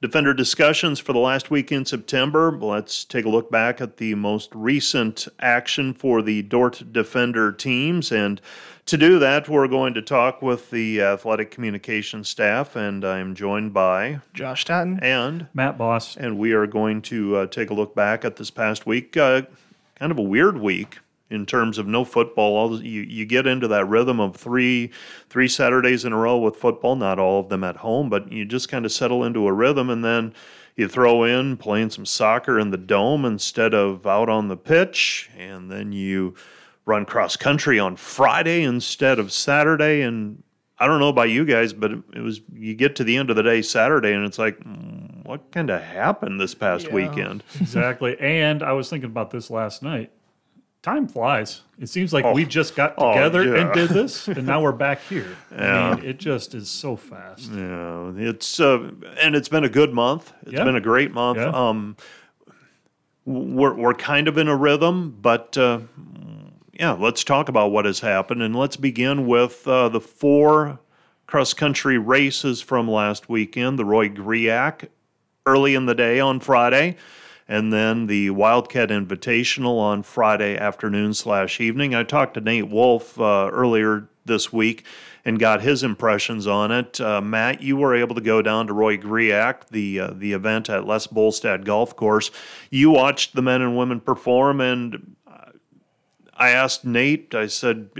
Defender discussions for the last week in September. Let's take a look back at the most recent action for the Dordt Defender teams. And to do that, we're going to talk with the athletic communication staff. And I'm joined by Josh Tatton and Matt Boss. And we are going to uh, take a look back at this past week. Uh, kind of a weird week in terms of no football. All you you get into that rhythm of three three Saturdays in a row with football. Not all of them at home, but you just kind of settle into a rhythm, and then you throw in playing some soccer in the dome instead of out on the pitch, and then you run cross country on Friday instead of Saturday, and I don't know about you guys, but it was you get to the end of the day Saturday, and it's like, mm, what kind of happened this past yeah. weekend? Exactly. And I was thinking about this last night time flies. It seems like oh. we just got oh, together oh, yeah. and did this, and now we're back here. Yeah. I mean, it just is so fast. Yeah, it's uh, and it's been a good month. It's yeah. been a great month. Yeah. Um, we're we're kind of in a rhythm, but uh, yeah, let's talk about what has happened, and let's begin with uh, the four cross country races from last weekend. The Roy Griak early in the day on Friday and then the Wildcat Invitational on Friday afternoon slash evening. I talked to Nate Wolf uh, earlier this week and got his impressions on it. Uh, Matt, you were able to go down to Roy Griak, the uh, the event at Les Bolstad Golf Course. You watched the men and women perform, and uh, I asked Nate. I said,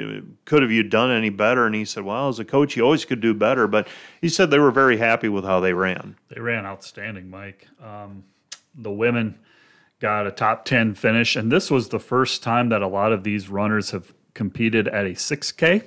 "Could have you done any better?" And he said, "Well, as a coach, you always could do better." But he said they were very happy with how they ran. They ran outstanding, Mike. Um, the women got a top 10 finish. And this was the first time that a lot of these runners have competed at a 6K.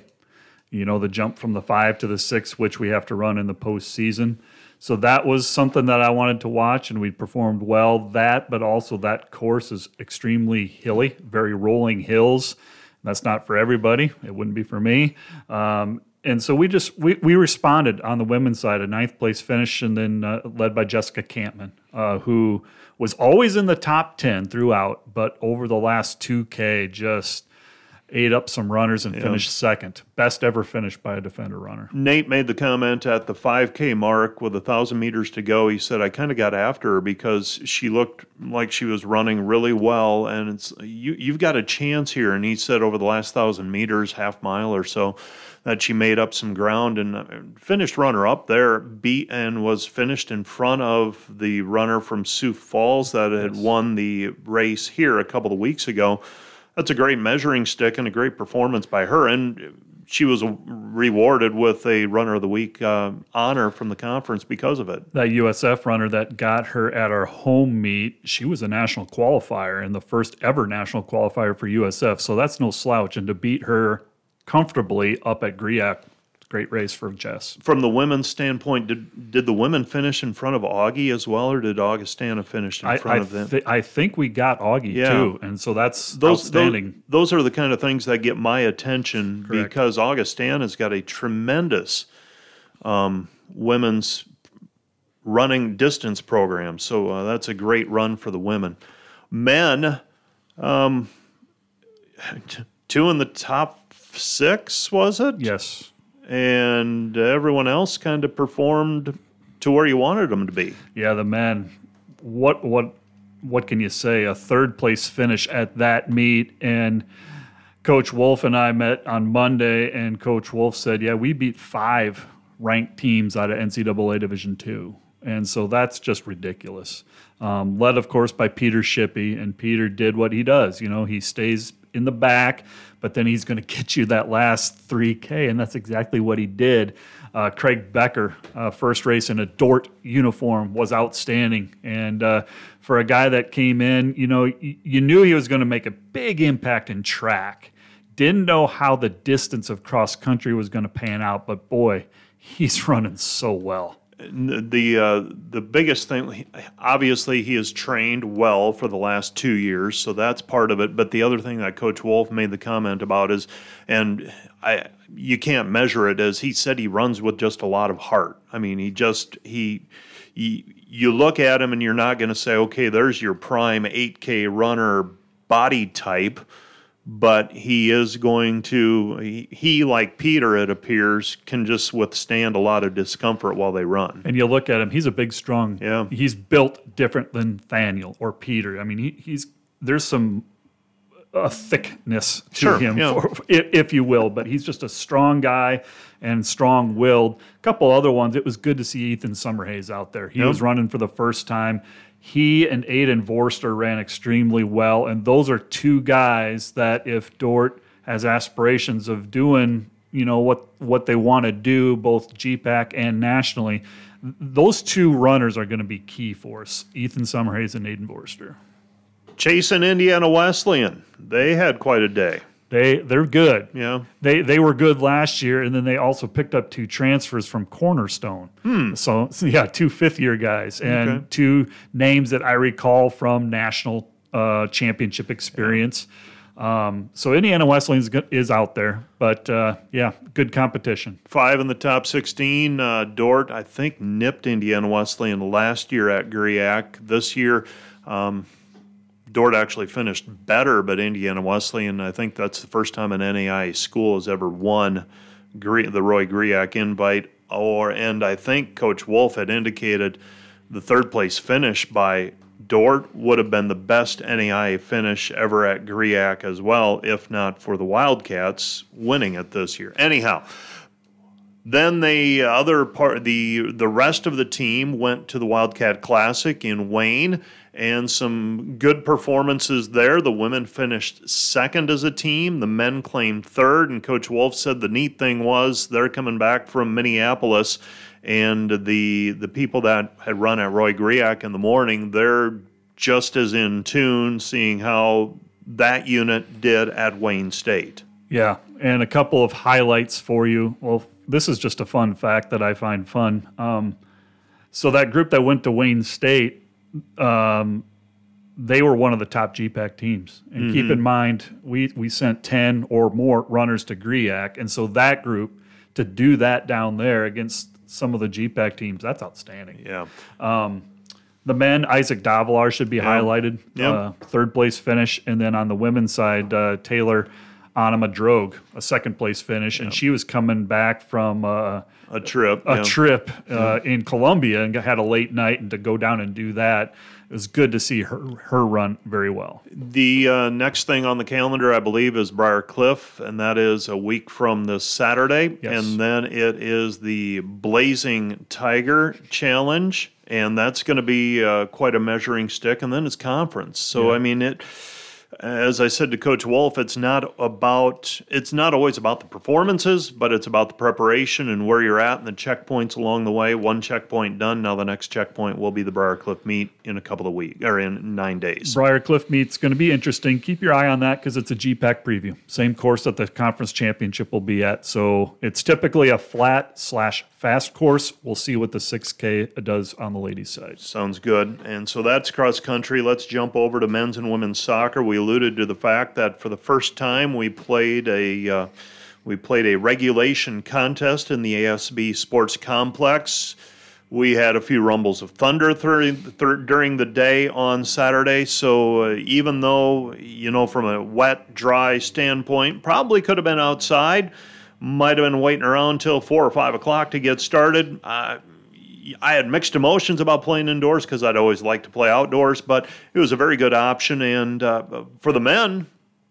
You know, the jump from the five to the six, which we have to run in the postseason. So that was something that I wanted to watch, and we performed well. That, but also that course is extremely hilly, very rolling hills. That's not for everybody. It wouldn't be for me. Um, and so we just we, we responded on the women's side, a ninth place finish, and then uh, led by Jessica Campman, uh, who was always in the top ten throughout, but over the last two K just ate up some runners and yeah. finished second. Best ever finished by a defender runner. Nate made the comment at the 5K mark with a thousand meters to go. He said, "I kind of got after her because she looked like she was running really well, and it's you you've got a chance here." And he said, over the last thousand meters, half mile or so that she made up some ground and uh, finished runner up there, beat and was finished in front of the runner from Sioux Falls that had yes. won the race here a couple of weeks ago. That's a great measuring stick and a great performance by her. And she was rewarded with a runner of the week uh, honor from the conference because of it. That USF runner that got her at our home meet, she was a national qualifier and the first ever national qualifier for USF. So that's no slouch. And to beat her comfortably up at Griak. Great race for Jess. From the women's standpoint, did did the women finish in front of Augie as well, or did Augustana finish in I, front I of them? Th- I think we got Augie yeah. too, and so that's those, outstanding. Those, those, are the kind of things that get my attention Correct. because Augustana's got a tremendous um, women's running distance program, so uh, that's a great run for the women. Men, um, two in the top six, was it? Yes. And everyone else kind of performed to where you wanted them to be. Yeah, the men. What what what can you say? A third place finish at that meet and Coach Wolf and I met on Monday, and Coach Wolf said, "Yeah, we beat five ranked teams out of NCAA Division two, and so that's just ridiculous." Um, led, of course, by Peter Shippey, and Peter did what he does. You know, he stays in the back, but then he's going to get you that last 3K, and that's exactly what he did. Uh, Craig Becker, uh, first race in a Dordt uniform, was outstanding. And uh, for a guy that came in, you know, y- you knew he was going to make a big impact in track. Didn't know how the distance of cross country was going to pan out, but boy, he's running so well the uh, the biggest thing, obviously, he has trained well for the last two years, so that's part of it. But the other thing that Coach Wolf made the comment about is, and I you can't measure it as he said he runs with just a lot of heart. I mean, he just he. he you look at him and you're not going to say, okay, there's your prime 8K runner body type, but he is going to he, he, like peter it appears can just withstand a lot of discomfort while they run. And you look at him he's a big strong yeah. he's built different than Thaniel or peter. I mean he, he's there's some a thickness to sure, him yeah. for, if, if you will but he's just a strong guy and strong willed a couple other ones it was good to see ethan summerhays out there. He yep. was running for the first time he and Aiden Vorster ran extremely well. And those are two guys that if Dordt has aspirations of doing, you know, what, what they want to do, both GPAC and nationally, those two runners are going to be key for us Ethan Summerhays and Aiden Vorster. Chasing Indiana Wesleyan, they had quite a day. They they're good. Yeah. They they were good last year, and then they also picked up two transfers from Cornerstone. Hmm. So, so yeah, two fifth year guys and okay. two names that I recall from national uh, championship experience. Yeah. Um, so Indiana Wesleyan is out there, but uh, yeah, good competition. Five in the top 16. Uh, Dordt, I think, nipped Indiana Wesleyan last year at Griak. This year, um, Dordt actually finished better, but Indiana Wesleyan, I think that's the first time an NAIA school has ever won the Roy Griak invite. Or and I think Coach Wolf had indicated the third place finish by Dordt would have been the best NAIA finish ever at Griak as well, if not for the Wildcats winning it this year. Anyhow, then the other part, the the rest of the team went to the Wildcat Classic in Wayne and some good performances there. The women finished second as a team, the men claimed third, and Coach Wolf said the neat thing was they're coming back from Minneapolis, and the the people that had run at Roy Griak in the morning, they're just as in tune, seeing how that unit did at Wayne State. Yeah, and a couple of highlights for you. Well, this is just a fun fact that I find fun. Um, so that group that went to Wayne State um, they were one of the top GPAC teams. And mm-hmm. keep in mind, we, we sent 10 or more runners to Griak. And so that group, to do that down there against some of the GPAC teams, that's outstanding. Yeah. Um, the men, Isaac Davalar should be yeah. highlighted. Yeah. Uh, third place finish. And then on the women's side, uh, Taylor Anima Drogue, a second place finish. And she was coming back from. Uh, a trip, a yeah. trip uh, yeah. in Colombia, and had a late night and to go down and do that. It was good to see her her run very well. The uh, next thing on the calendar, I believe, is Briar Cliff, and that is a week from this Saturday. Yes. And then it is the Blazing Tiger Challenge, and that's going to be uh, quite a measuring stick. And then it's conference. So yeah. I mean it as I said to Coach Wolf, it's not about it's not always about the performances, but it's about the preparation and where you're at and the checkpoints along the way. One checkpoint done, now the next checkpoint will be the Briar Cliff meet in a couple of weeks or in nine days. Briar Cliff meet's going to be interesting. Keep your eye on that because it's a GPAC preview, same course that the conference championship will be at. So it's typically a flat slash fast course. We'll see what the 6K does on the ladies' side. Sounds good. And so that's cross country. Let's jump over to men's and women's soccer. We alluded to the fact that for the first time we played a uh, we played a regulation contest in the ASB Sports Complex. We had a few rumbles of thunder during the day on Saturday. So uh, even though you know from a wet, dry standpoint, probably could have been outside, might have been waiting around till four or five o'clock to get started. Uh, I had mixed emotions about playing indoors because I'd always liked to play outdoors, but it was a very good option. And uh, for the men,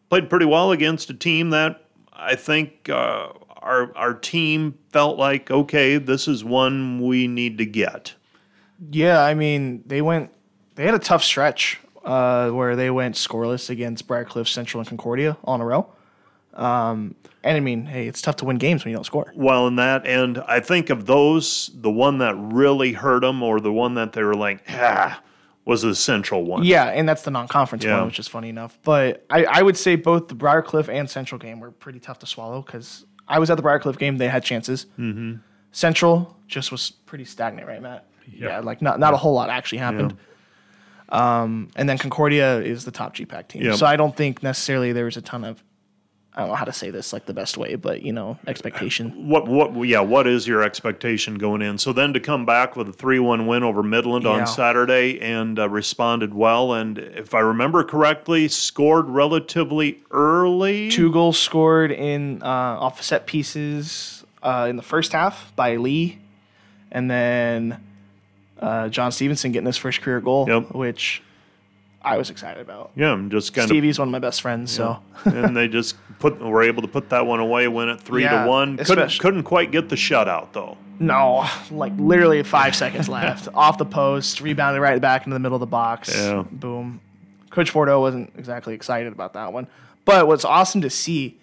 played pretty well against a team that I think uh, our our team felt like okay, this is one we need to get. Yeah, I mean they went they had a tough stretch uh, where they went scoreless against Briar Cliff, Central, and Concordia on a row. Um, and I mean, hey, it's tough to win games when you don't score. Well, in that, and I think of those, the one that really hurt them, or the one that they were like, ah, was the central one. Yeah, and that's the non-conference yeah. one, which is funny enough. But I, I would say both the Briar Cliff and Central game were pretty tough to swallow because I was at the Briar Cliff game; they had chances. Mm-hmm. Central just was pretty stagnant, right, Matt? Yeah, yeah like not not a whole lot actually happened. Um, and then Concordia is the top GPAC team, so I don't think necessarily there was a ton of I don't know how to say this like the best way, but you know, expectation. What what yeah, what is your expectation going in? So then to come back with a 3-1 win over Midland Yeah. on Saturday and uh, responded well and if I remember correctly, scored relatively early. Two goals scored in uh, off set pieces uh, in the first half by Lee, and then uh, John Stevenson getting his first career goal, Yep. which I was excited about. Yeah, I'm just kind of Stevie's one of my best friends, so and they just put were able to put that one away, win it 3 Yeah, to 1. Couldn't couldn't quite get the shutout though. no, like literally five seconds left, off the post, rebounded right back into the middle of the box. Yeah. Boom. Coach Fordo wasn't exactly excited about that one, but what's awesome to see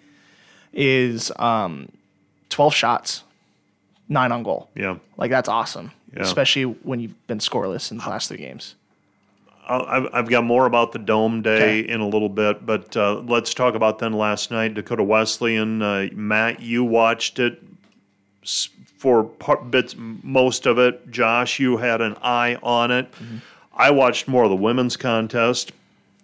is um, twelve shots, nine on goal. Yeah. Like that's awesome, Yeah. especially when you've been scoreless in the last three games. I've, I've got more about the Dome Day Okay. in a little bit, but uh, let's talk about then last night. Dakota Wesleyan, uh, Matt, you watched it for part, bits, most of it. Josh, you had an eye on it. I watched more of the women's contest.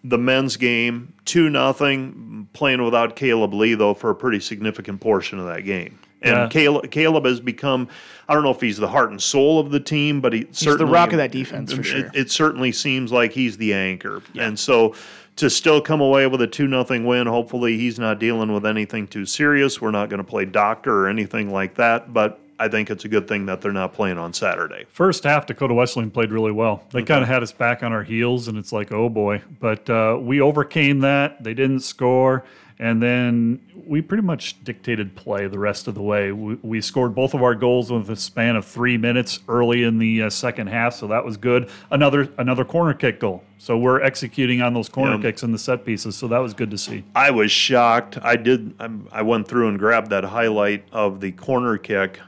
The men's game, two nothing, playing without Caleb Lee though for a pretty significant portion of that game. And Yeah. Caleb, Caleb has become, I don't know if he's the heart and soul of the team, but he He's certainly the rock of that defense for it- sure. It, certainly seems like he's the anchor. And so to still come away with a 2 nothing win, hopefully he's not dealing with anything too serious. We're not going to play doctor or anything like that, but I think it's a good thing that they're not playing on Saturday. First half, Dakota Wesleyan played really well. They kind of had us back on our heels, and it's like, oh boy. But uh, we overcame that. They didn't score. And then we pretty much dictated play the rest of the way. We, we scored both of our goals with a span of three minutes early in the uh, second half, so that was good. Another another corner kick goal. So we're executing on those corner Yeah. kicks and the set pieces, so that was good to see. I was shocked. I did. I'm- I went through and grabbed that highlight of the corner kick.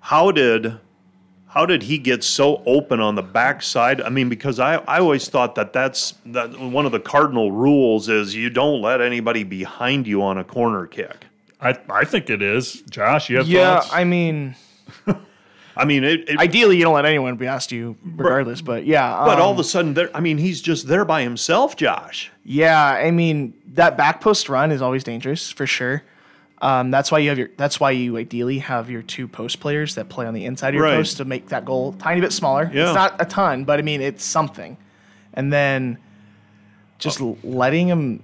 How did how did he get so open on the backside? I mean, because I, I always thought that that's that one of the cardinal rules is you don't let anybody behind you on a corner kick. I, I think it is. Josh, you have yeah, thoughts? I mean, I mean, it, it ideally you don't let anyone be asked you, regardless. But yeah, but all um, of a sudden, there. I mean, he's just there by himself, Josh. Yeah, I mean that back post run is always dangerous for sure. Um, that's why you have your. That's why you ideally have your two post players that play on the inside of your Right. post to make that goal tiny bit smaller. Yeah. It's not a ton, but I mean it's something. And then just l letting him.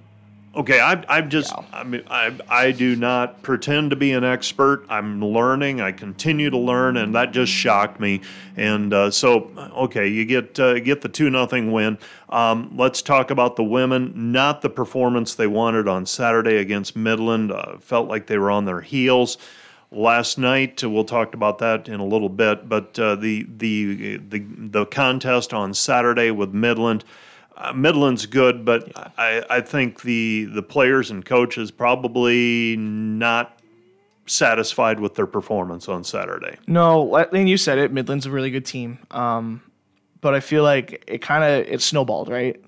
Okay, I, I'm just, Yeah. I mean, I, I do not pretend to be an expert. I'm learning. I continue to learn, and that just shocked me. And uh, so, okay, you get uh, get the two nothing win. Um, let's talk about the women. Not the performance they wanted on Saturday against Midland. Uh, felt like they were on their heels. Last night, we'll talk about that in a little bit. But uh, the the the the contest on Saturday with Midland. Uh, Midland's good, but I, I think the the players and coaches probably not satisfied with their performance on Saturday. No, and you said it. Midland's a really good team. Um, but I feel like it kind of it snowballed, right?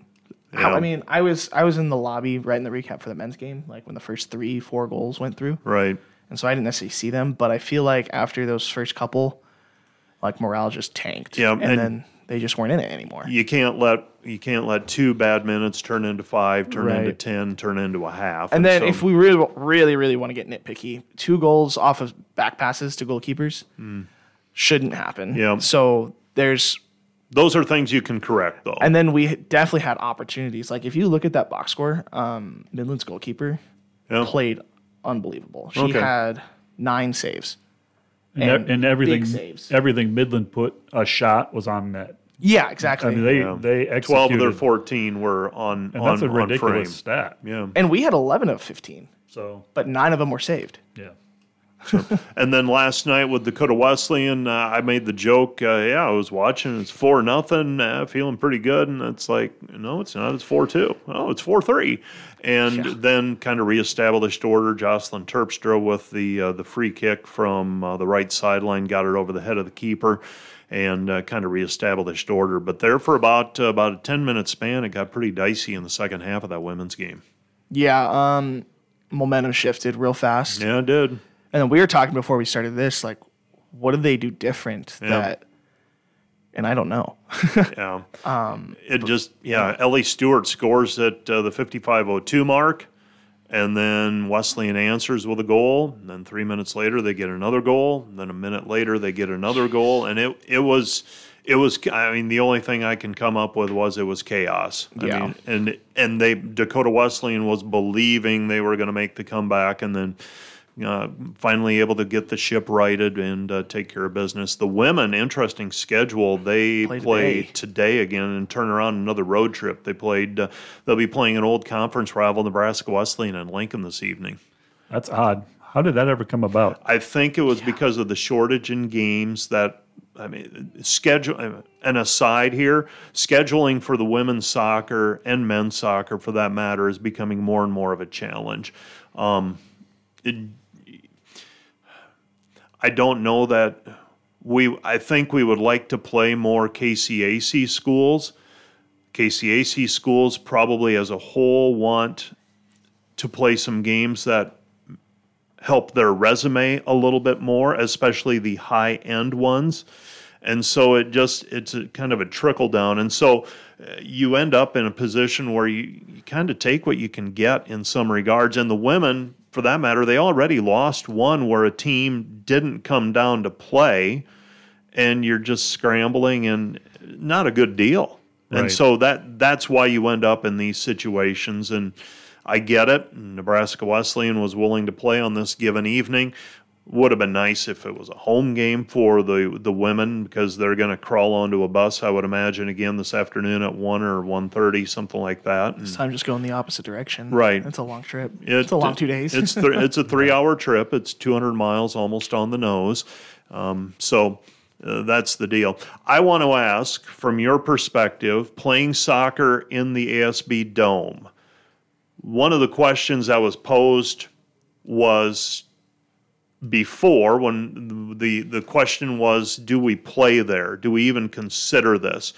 Yeah. I mean, I was I was in the lobby right in the recap for the men's game, like when the first three four goals went through. Right. and so I didn't necessarily see them. But I feel like after those first couple, like morale just tanked. Yeah, and, and- then they just weren't in it anymore. You can't let you can't let two bad minutes turn into five, turn into ten, turn into a half. And then so- if we really, really, really want to get nitpicky, two goals off of back passes to goalkeepers shouldn't happen. Yeah. So there's, those are things you can correct though. and then we definitely had opportunities. Like if you look at that box score, um, Midland's goalkeeper Yeah. played unbelievable. She Okay. had nine saves. And, and and everything, big saves. everything Midland put a shot was on net. Yeah, exactly. I mean, they Yeah. they Twelve executed, of their fourteen were on and on, that's a on frame. stat. Yeah. and we had 11 of 15, So but nine of them were saved. yeah, And then last night with Dakota Wesleyan, uh, I made the joke. Uh, yeah, I was watching. It's four nothing, uh, feeling pretty good, and it's like, no, it's not. It's four two. Oh, it's four three. And Yeah. then kind of reestablished order. Jocelyn Terpstra with the uh, the free kick from uh, the right sideline, got it over the head of the keeper, and uh, kind of reestablished order. But there for about uh, about a ten minute span, it got pretty dicey in the second half of that women's game. Yeah, um, momentum shifted real fast. Yeah, it did. And then we were talking before we started this, like, what did they do different Yeah. that? And I don't know. Yeah. Um, it just, yeah, Ellie Stewart scores at uh, the 5502 mark. And then Wesleyan answers with a goal. And then three minutes later, they get another goal. And then a minute later, they get another goal. And it, it was it was i mean the only thing i can come up with was it was chaos i Yeah. mean and and they dakota wesleyan was believing they were going to make the comeback and then uh, finally able to get the ship righted and uh, take care of business the women interesting schedule they Play play today. today. again and turn around another road trip they played uh, they'll be playing an old conference rival nebraska wesleyan and lincoln this evening That's odd. How did that ever come about? I think it was because of the shortage in games that I mean schedule an aside here scheduling for the women's soccer and men's soccer for that matter is becoming more and more of a challenge. Um, it, I don't know that we I think we would like to play more KCAC schools. KCAC schools probably as a whole want to play some games that help their resume a little bit more, especially the high end ones. And so it just it's a kind of a trickle down. And so uh, you end up in a position where you, you kind of take what you can get in some regards. And the women, for that matter, they already lost one where a team didn't come down to play, and you're just scrambling and not a good deal. And so that that's why you end up in these situations. And I get it. Nebraska Wesleyan was willing to play on this given evening. Would have been nice if it was a home game for the the women because they're going to crawl onto a bus. I would imagine again this afternoon at one or one thirty, something like that. And This time just go in the opposite direction. Right. It's a long trip. it- it's a long two days. it's th- it's a three hour trip. It's two hundred miles, almost on the nose. Um, so uh, that's the deal. I want to ask, from your perspective, playing soccer in the ASB Dome. One of the questions that was posed was before when the the question was do we play there do we even consider this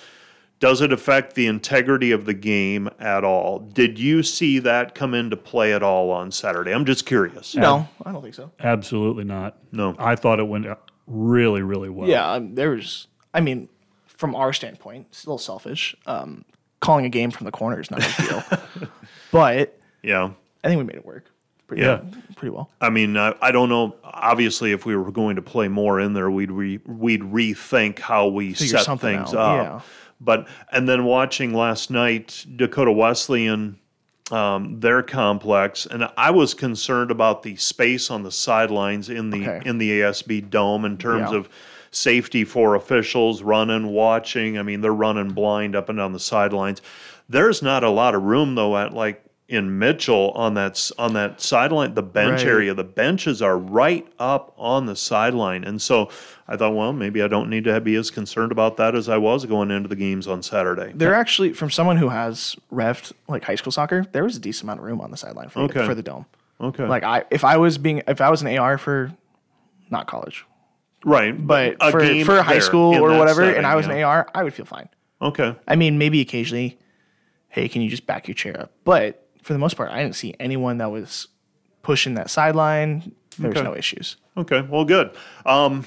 does it affect the integrity of the game at all did you see that come into play at all on saturday i'm just curious no, I don't think so. Absolutely not. No. I thought it went really, really well. Yeah, um, there was. I mean, from our standpoint, it's a little selfish. Um, calling a game from the corner is not a big deal, but yeah I think we made it work. Pretty, Yeah. pretty well. I mean, I, I don't know. Obviously, if we were going to play more in there, we'd re, we'd rethink how we Figure set things out, up. yeah. But and then watching last night Dakota Wesleyan, um, their complex, and I was concerned about the space on the sidelines in the Okay. in the ASB dome in terms Yeah. of safety for officials running, watching. I mean, they're running blind up and down the sidelines. There's not a lot of room though at like in Mitchell on that on that sideline, the bench Right. area. The benches are right up on the sideline, and so I thought, well, maybe I don't need to be as concerned about that as I was going into the games on Saturday. There actually, from someone who has revved like high school soccer, there was a decent amount of room on the sideline for, Okay. for the dome. Okay, Like I, if I was being, if I was an AR for, not college, right, but for, for high school or whatever, setting, and I was yeah. an AR, I would feel fine. Okay, I mean, maybe occasionally, hey, can you just back your chair up? But for the most part, I didn't see anyone that was pushing that sideline. There was Okay. no issues. okay, well, good. Um,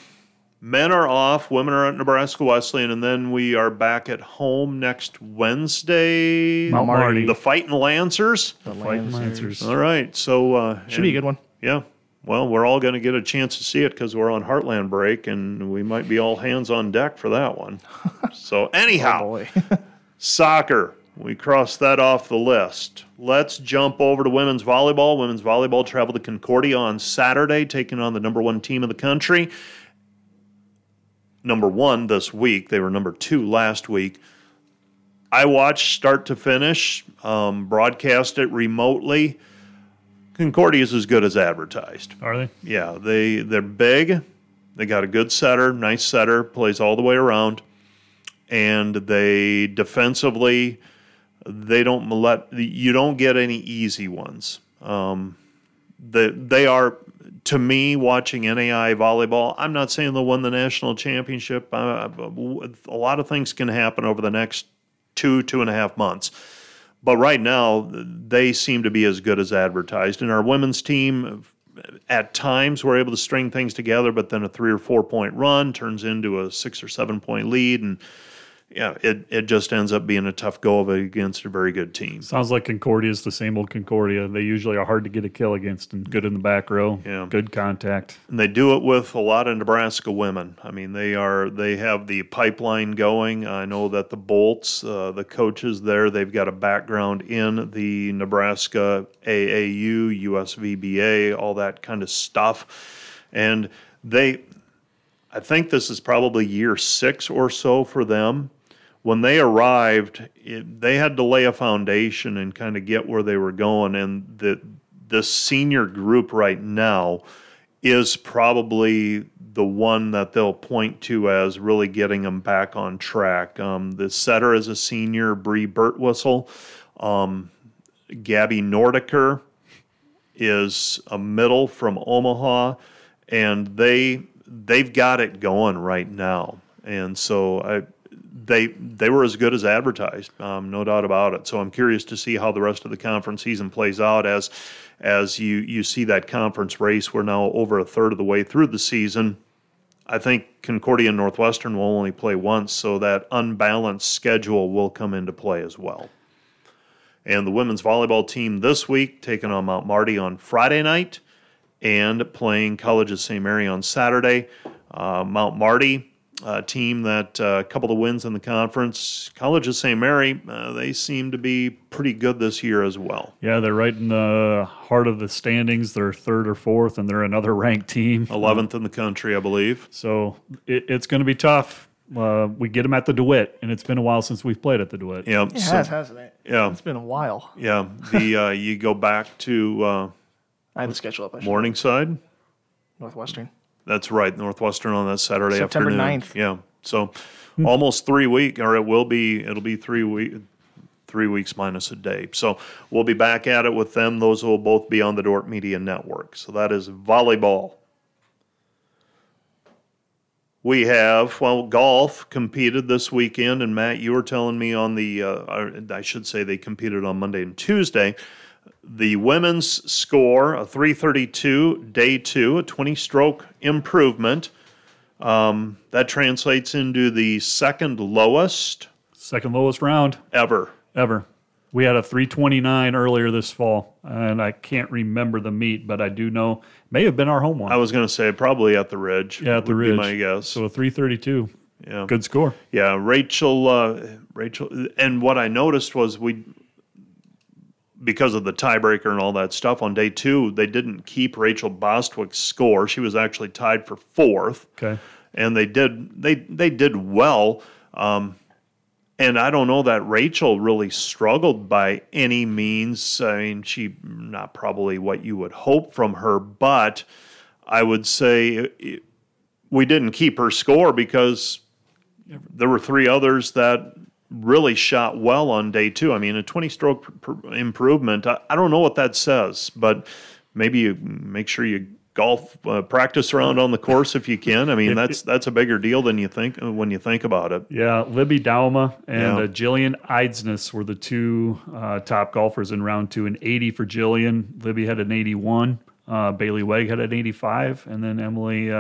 men are off, women are at Nebraska Wesleyan, and then we are back at home next Wednesday. Mount Marty. The Fighting Lancers. The Fighting Lancers. Lancers. All right, so uh, Should be a good one. Yeah. Well, we're all going to get a chance to see it because we're on Heartland break, and we might be all hands on deck for that one. so, anyhow, Oh soccer. We crossed that off the list. Let's jump over to women's volleyball. Women's volleyball traveled to Concordia on Saturday, taking on the number one team of the country. Number one this week. They were number two last week. I watched start to finish, um, broadcast it remotely. Concordia is as good as advertised. Are they? Yeah, they they're big. They got a good setter, nice setter, plays all the way around, and they defensively they don't let you don't get any easy ones. Um, they they are to me watching NAI volleyball. I'm not saying they'll win the national championship. Uh, a lot of things can happen over the next two two and a half months. But right now, they seem to be as good as advertised. And our women's team, at times, we're able to string things together, but then a three or four point run turns into a six or seven point lead. And yeah, it, it just ends up being a tough go of it against a very good team. Sounds like Concordia is the same old Concordia. They usually are hard to get a kill against and good in the back row. Yeah. Good contact. And they do it with a lot of Nebraska women. I mean, they are they have the pipeline going. I know that the Bolts, uh, the coaches there, they've got a background in the Nebraska AAU, USVBA, all that kind of stuff, and they. I think this is probably year six or so for them when they arrived, it, they had to lay a foundation and kind of get where they were going. And the the senior group right now is probably the one that they'll point to as really getting them back on track. Um, the setter is a senior, Bree Birtwistle. Um, Gabby Nordiker is a middle from Omaha, and they they've got it going right now. And so I they they were as good as advertised, um, no doubt about it. So I'm curious to see how the rest of the conference season plays out as as you you see that conference race. We're now over a third of the way through the season. I think Concordia and Northwestern will only play once, so that unbalanced schedule will come into play as well. And the women's volleyball team this week taking on Mount Marty on Friday night and playing College of St. Mary on Saturday. Uh, Mount Marty uh, team that uh, a couple of wins in the conference. College of St. Mary, uh, they seem to be pretty good this year as well. Yeah, they're right in the heart of the standings. They're third or fourth, and they're another ranked team. 11th in the country, I believe. So it, it's going to be tough. Uh, we get them at the DeWitt, and it's been a while since we've played at the DeWitt. Yeah, it so, has, hasn't it? Yeah, it's been a while. Yeah, the uh, you go back to. Uh, I have the schedule up. Morningside, Northwestern. That's right, Northwestern on that Saturday September afternoon. 9th. Yeah, so almost three week, or it will be. It'll be three week, three weeks minus a day. So we'll be back at it with them. Those will both be on the Dordt Media Network. So that is volleyball. We have well golf competed this weekend, and Matt, you were telling me on the uh, I should say they competed on Monday and Tuesday. The women's score a 332 day two, a 20 stroke improvement. Um, that translates into the second lowest Second lowest round ever. ever. We had a 329 earlier this fall, and I can't remember the meet, but I do know may have been our home one. I was going to say probably at the Ridge. Yeah, at the Ridge. my guess. So a 332. Yeah, good score. Yeah, Rachel. Uh, Rachel, and what I noticed was we because of the tiebreaker and all that stuff on day two, they didn't keep Rachel Bostwick's score. She was actually tied for fourth. Okay. And they did they they did well. Um, and I don't know that Rachel really struggled by any means. I mean, she not probably what you would hope from her, but I would say it, we didn't keep her score because there were three others that really shot well on day two. I mean, a 20 stroke improvement. I, I, don't know what that says, but maybe you make sure you golf uh, practice around on the course if you can. I mean, that's that's a bigger deal than you think uh, when you think about it. Yeah, Libby Dauma and yeah. uh, Jillian Eidsness were the two uh, top golfers in round two. An 80 for Jillian. Libby had an 81. Uh, Bailey Wegg had an 85, and then Emily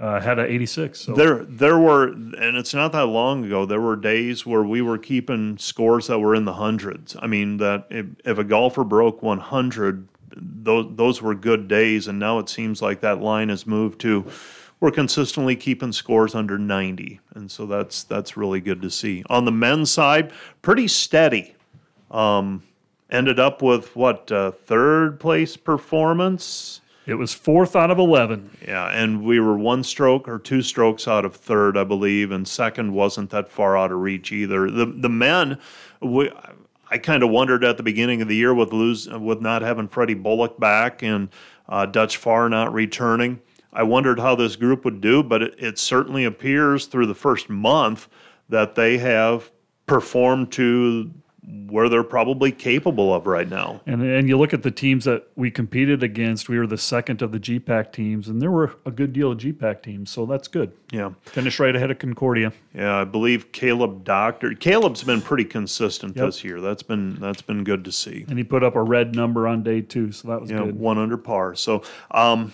uh, had an 86. So. There, there were, and it's not that long ago. There were days where we were keeping scores that were in the hundreds. I mean, that if, if a golfer broke 100, those those were good days. And now it seems like that line has moved to we're consistently keeping scores under 90, and so that's that's really good to see. On the men's side, pretty steady. Um, ended up with what uh, third place performance it was fourth out of 11. Yeah, and we were one stroke or two strokes out of third, I believe, and second wasn't that far out of reach either. The the men, we, I kind of wondered at the beginning of the year with lose with not having Freddie Bullock back and uh, Dutch Farr not returning. I wondered how this group would do, but it, it certainly appears through the first month that they have performed to where they're probably capable of right now. And and you look at the teams that we competed against, we were the second of the GPAC teams, and there were a good deal of GPAC teams, so that's good. Yeah. Finished right ahead of Concordia. Yeah, I believe Caleb Doctor Caleb's been pretty consistent yep. this year. That's been that's been good to see. And he put up a red number on day two, so that was yeah, good. One under par. So um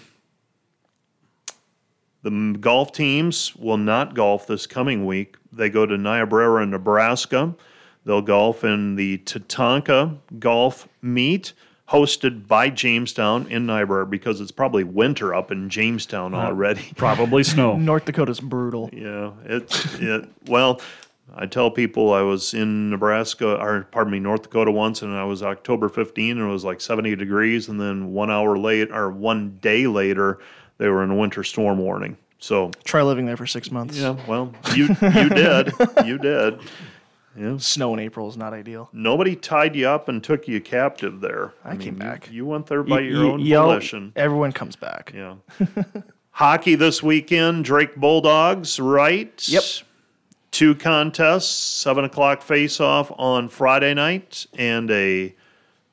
the golf teams will not golf this coming week. they go to Niobrara, Nebraska. They'll golf in the Tatanka Golf Meet hosted by Jamestown in Niobrara because it's probably winter up in Jamestown uh, already. Probably snow. North Dakota's brutal. Yeah, it's it. Well, I tell people I was in Nebraska, or pardon me, North Dakota once, and I was October 15, and it was like 70 degrees, and then one hour late or one day later, they were in a winter storm warning. So try living there for six months. Yeah, well, you you did, you did. Yeah. Snow in April is not ideal. Nobody tied you up and took you captive there. I, I mean, came back. You, went there by your own volition. Everyone comes back. Yeah. Hockey this weekend, Drake Bulldogs, right? Yep. Two contests, seven o'clock face off on Friday night and a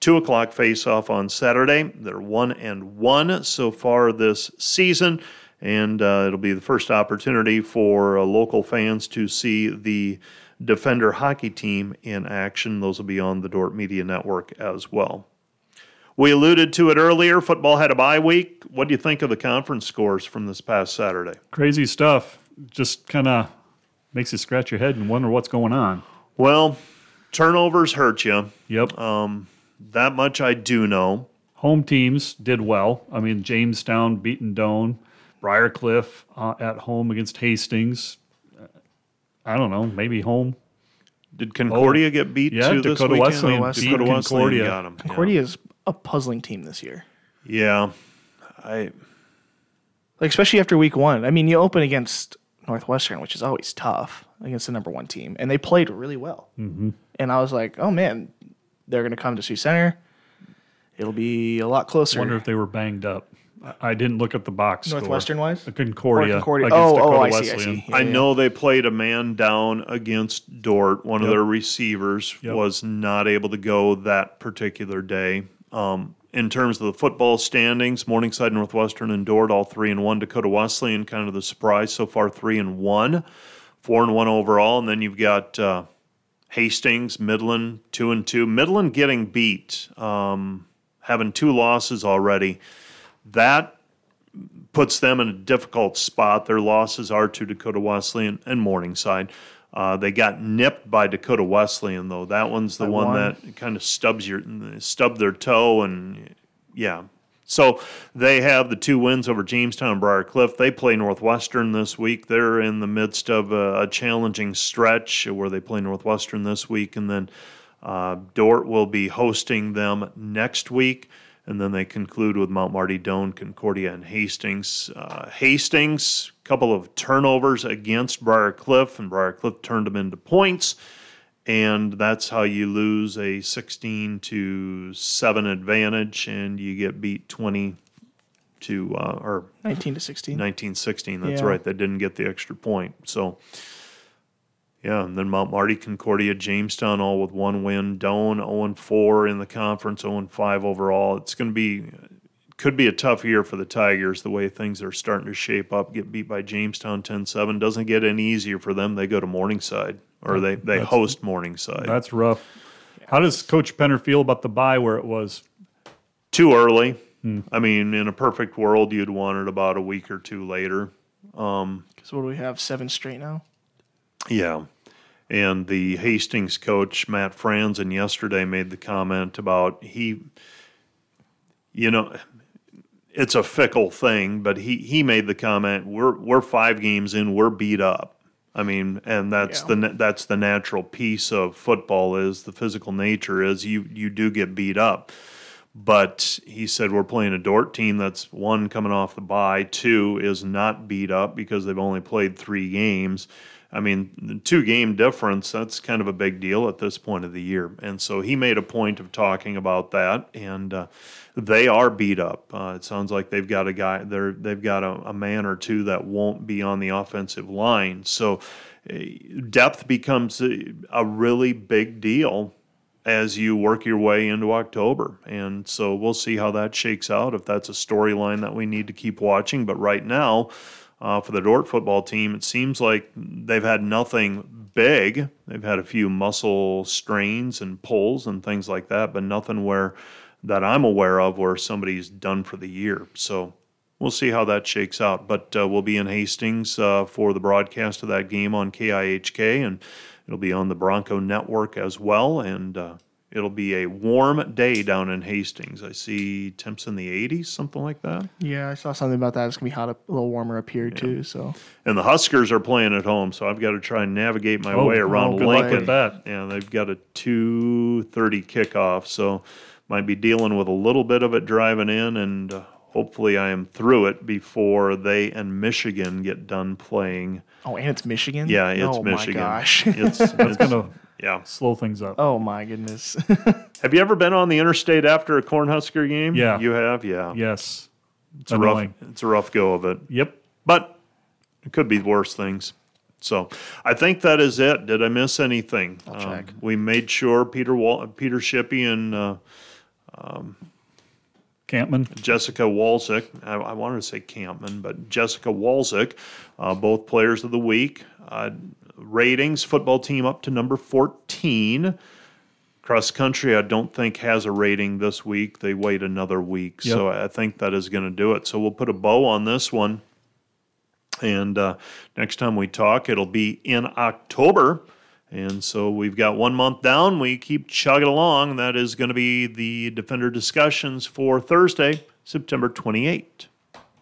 two o'clock face off on Saturday. They're one and one so far this season, and uh, it'll be the first opportunity for uh, local fans to see the Defender hockey team in action. Those will be on the Dordt Media Network as well. We alluded to it earlier. Football had a bye week. What do you think of the conference scores from this past Saturday? Crazy stuff. Just kind of makes you scratch your head and wonder what's going on. Well, turnovers hurt you. Yep. Um, that much I do know. Home teams did well. I mean, Jamestown beating Doane, Briar Cliff uh, at home against Hastings. I don't know, maybe home. Did Concordia oh, get beat yeah, too Dakota this Wesleyan weekend? beat Dakota Concordia. got them. Concordia yeah. is a puzzling team this year. Yeah, I like especially after week one. I mean, you open against Northwestern, which is always tough against the number one team, and they played really well. Mm-hmm. And I was like, oh man, they're going to come to Sioux Center. It'll be a lot closer. I wonder if they were banged up. I didn't look at the box. Northwestern score. wise? Concordia. Concordia. Oh, oh, I see, I see. Yeah, I know they played a man down against Dordt. One yep. of their receivers yep. was not able to go that particular day. Um, in terms of the football standings, Morningside, Northwestern, and Dordt all three and one. Dakota Wesleyan, kind of the surprise so far, three and one, four and one overall. And then you've got uh, Hastings, Midland, two and two. Midland getting beat, um, having two losses already that puts them in a difficult spot. Their losses are to Dakota Wesleyan and Morningside. Uh, they got nipped by Dakota Wesleyan though. That one's the one, that kind of stubs your stubbed their toe and yeah. So they have the two wins over Jamestown and Briar Cliff. They play Northwestern this week. They're in the midst of a, a challenging stretch where they play Northwestern this week, and then uh, Dordt will be hosting them next week and then they conclude with Mount Marty, Doane, Concordia, and Hastings. Uh, Hastings, a couple of turnovers against Briar Cliff, and Briar Cliff turned them into points, and that's how you lose a 16 to seven advantage, and you get beat 20 to uh, or 19 to 16. 19 16. That's yeah. right. They didn't get the extra point. So yeah, and then Mount Marty, Concordia, Jamestown, all with one win. Doane 0 4 in the conference, 0 5 overall. It's going to be could be a tough year for the Tigers the way things are starting to shape up. Get beat by Jamestown 10-7 doesn't get any easier for them. They go to Morningside or they they that's, host Morningside. That's rough. How does Coach Penner feel about the bye where it was too early? Hmm. I mean, in a perfect world, you'd want it about a week or two later. Um, because what do we have? Seven straight now. Yeah. And the Hastings coach, Matt Franzen, yesterday made the comment about he, you know, it's a fickle thing, but he, he made the comment, we're, we're five games in, we're beat up. I mean, and that's yeah. the that's the natural piece of football is the physical nature is you you do get beat up. But he said we're playing a Dordt team that's one coming off the bye, two is not beat up because they've only played three games. I mean, two game difference, that's kind of a big deal at this point of the year. And so he made a point of talking about that. And uh, they are beat up. Uh, it sounds like they've got a guy, they're, they've got a, a, man or two that won't be on the offensive line. So uh, depth becomes a, a really big deal as you work your way into October. And so we'll see how that shakes out, if that's a storyline that we need to keep watching. But right now, uh, for the Dordt football team, it seems like they've had nothing big. They've had a few muscle strains and pulls and things like that, but nothing where that I'm aware of where somebody's done for the year. So we'll see how that shakes out. But uh, we'll be in Hastings uh, for the broadcast of that game on KIHK, and it'll be on the Bronco Network as well. And uh, it'll be a warm day down in Hastings. I see temps in the 80s, something like that. Yeah, I saw something about that. It's gonna be hot, up, a little warmer up here too. So And the Huskers are playing at home, so I've got to try and navigate my Oh, way oh, around good luck Lincoln. with that. Yeah, they've got a 2:30 kickoff, so might be dealing with a little bit of it driving in, and uh, hopefully I am through it before they and Michigan get done playing. oh, and it's Michigan. Yeah, it's oh Michigan. Oh, my gosh. It's, That's it's gonna yeah. slow things up. oh my goodness. Have you ever been on the interstate after a Cornhusker game? Yeah. you have. Yeah, Yes. it's a rough. It's a rough go of it. Yep. but it could be worse things. So I think that is it. Did I miss anything? Um, I'll check. we made sure Peter Wal- Peter Shippey and uh, Campman. Jessica Walzik, I, I wanted to say Campman, but Jessica Walzik, uh, both players of the week. Uh, ratings, football team up to number 14. Cross country, I don't think has a rating this week. They wait another week. So I think that is going to do it. So we'll put a bow on this one. And uh, next time we talk, it'll be in October. And so we've got one month down. We keep chugging along. That is going to be the Defender discussions for Thursday, September 28th.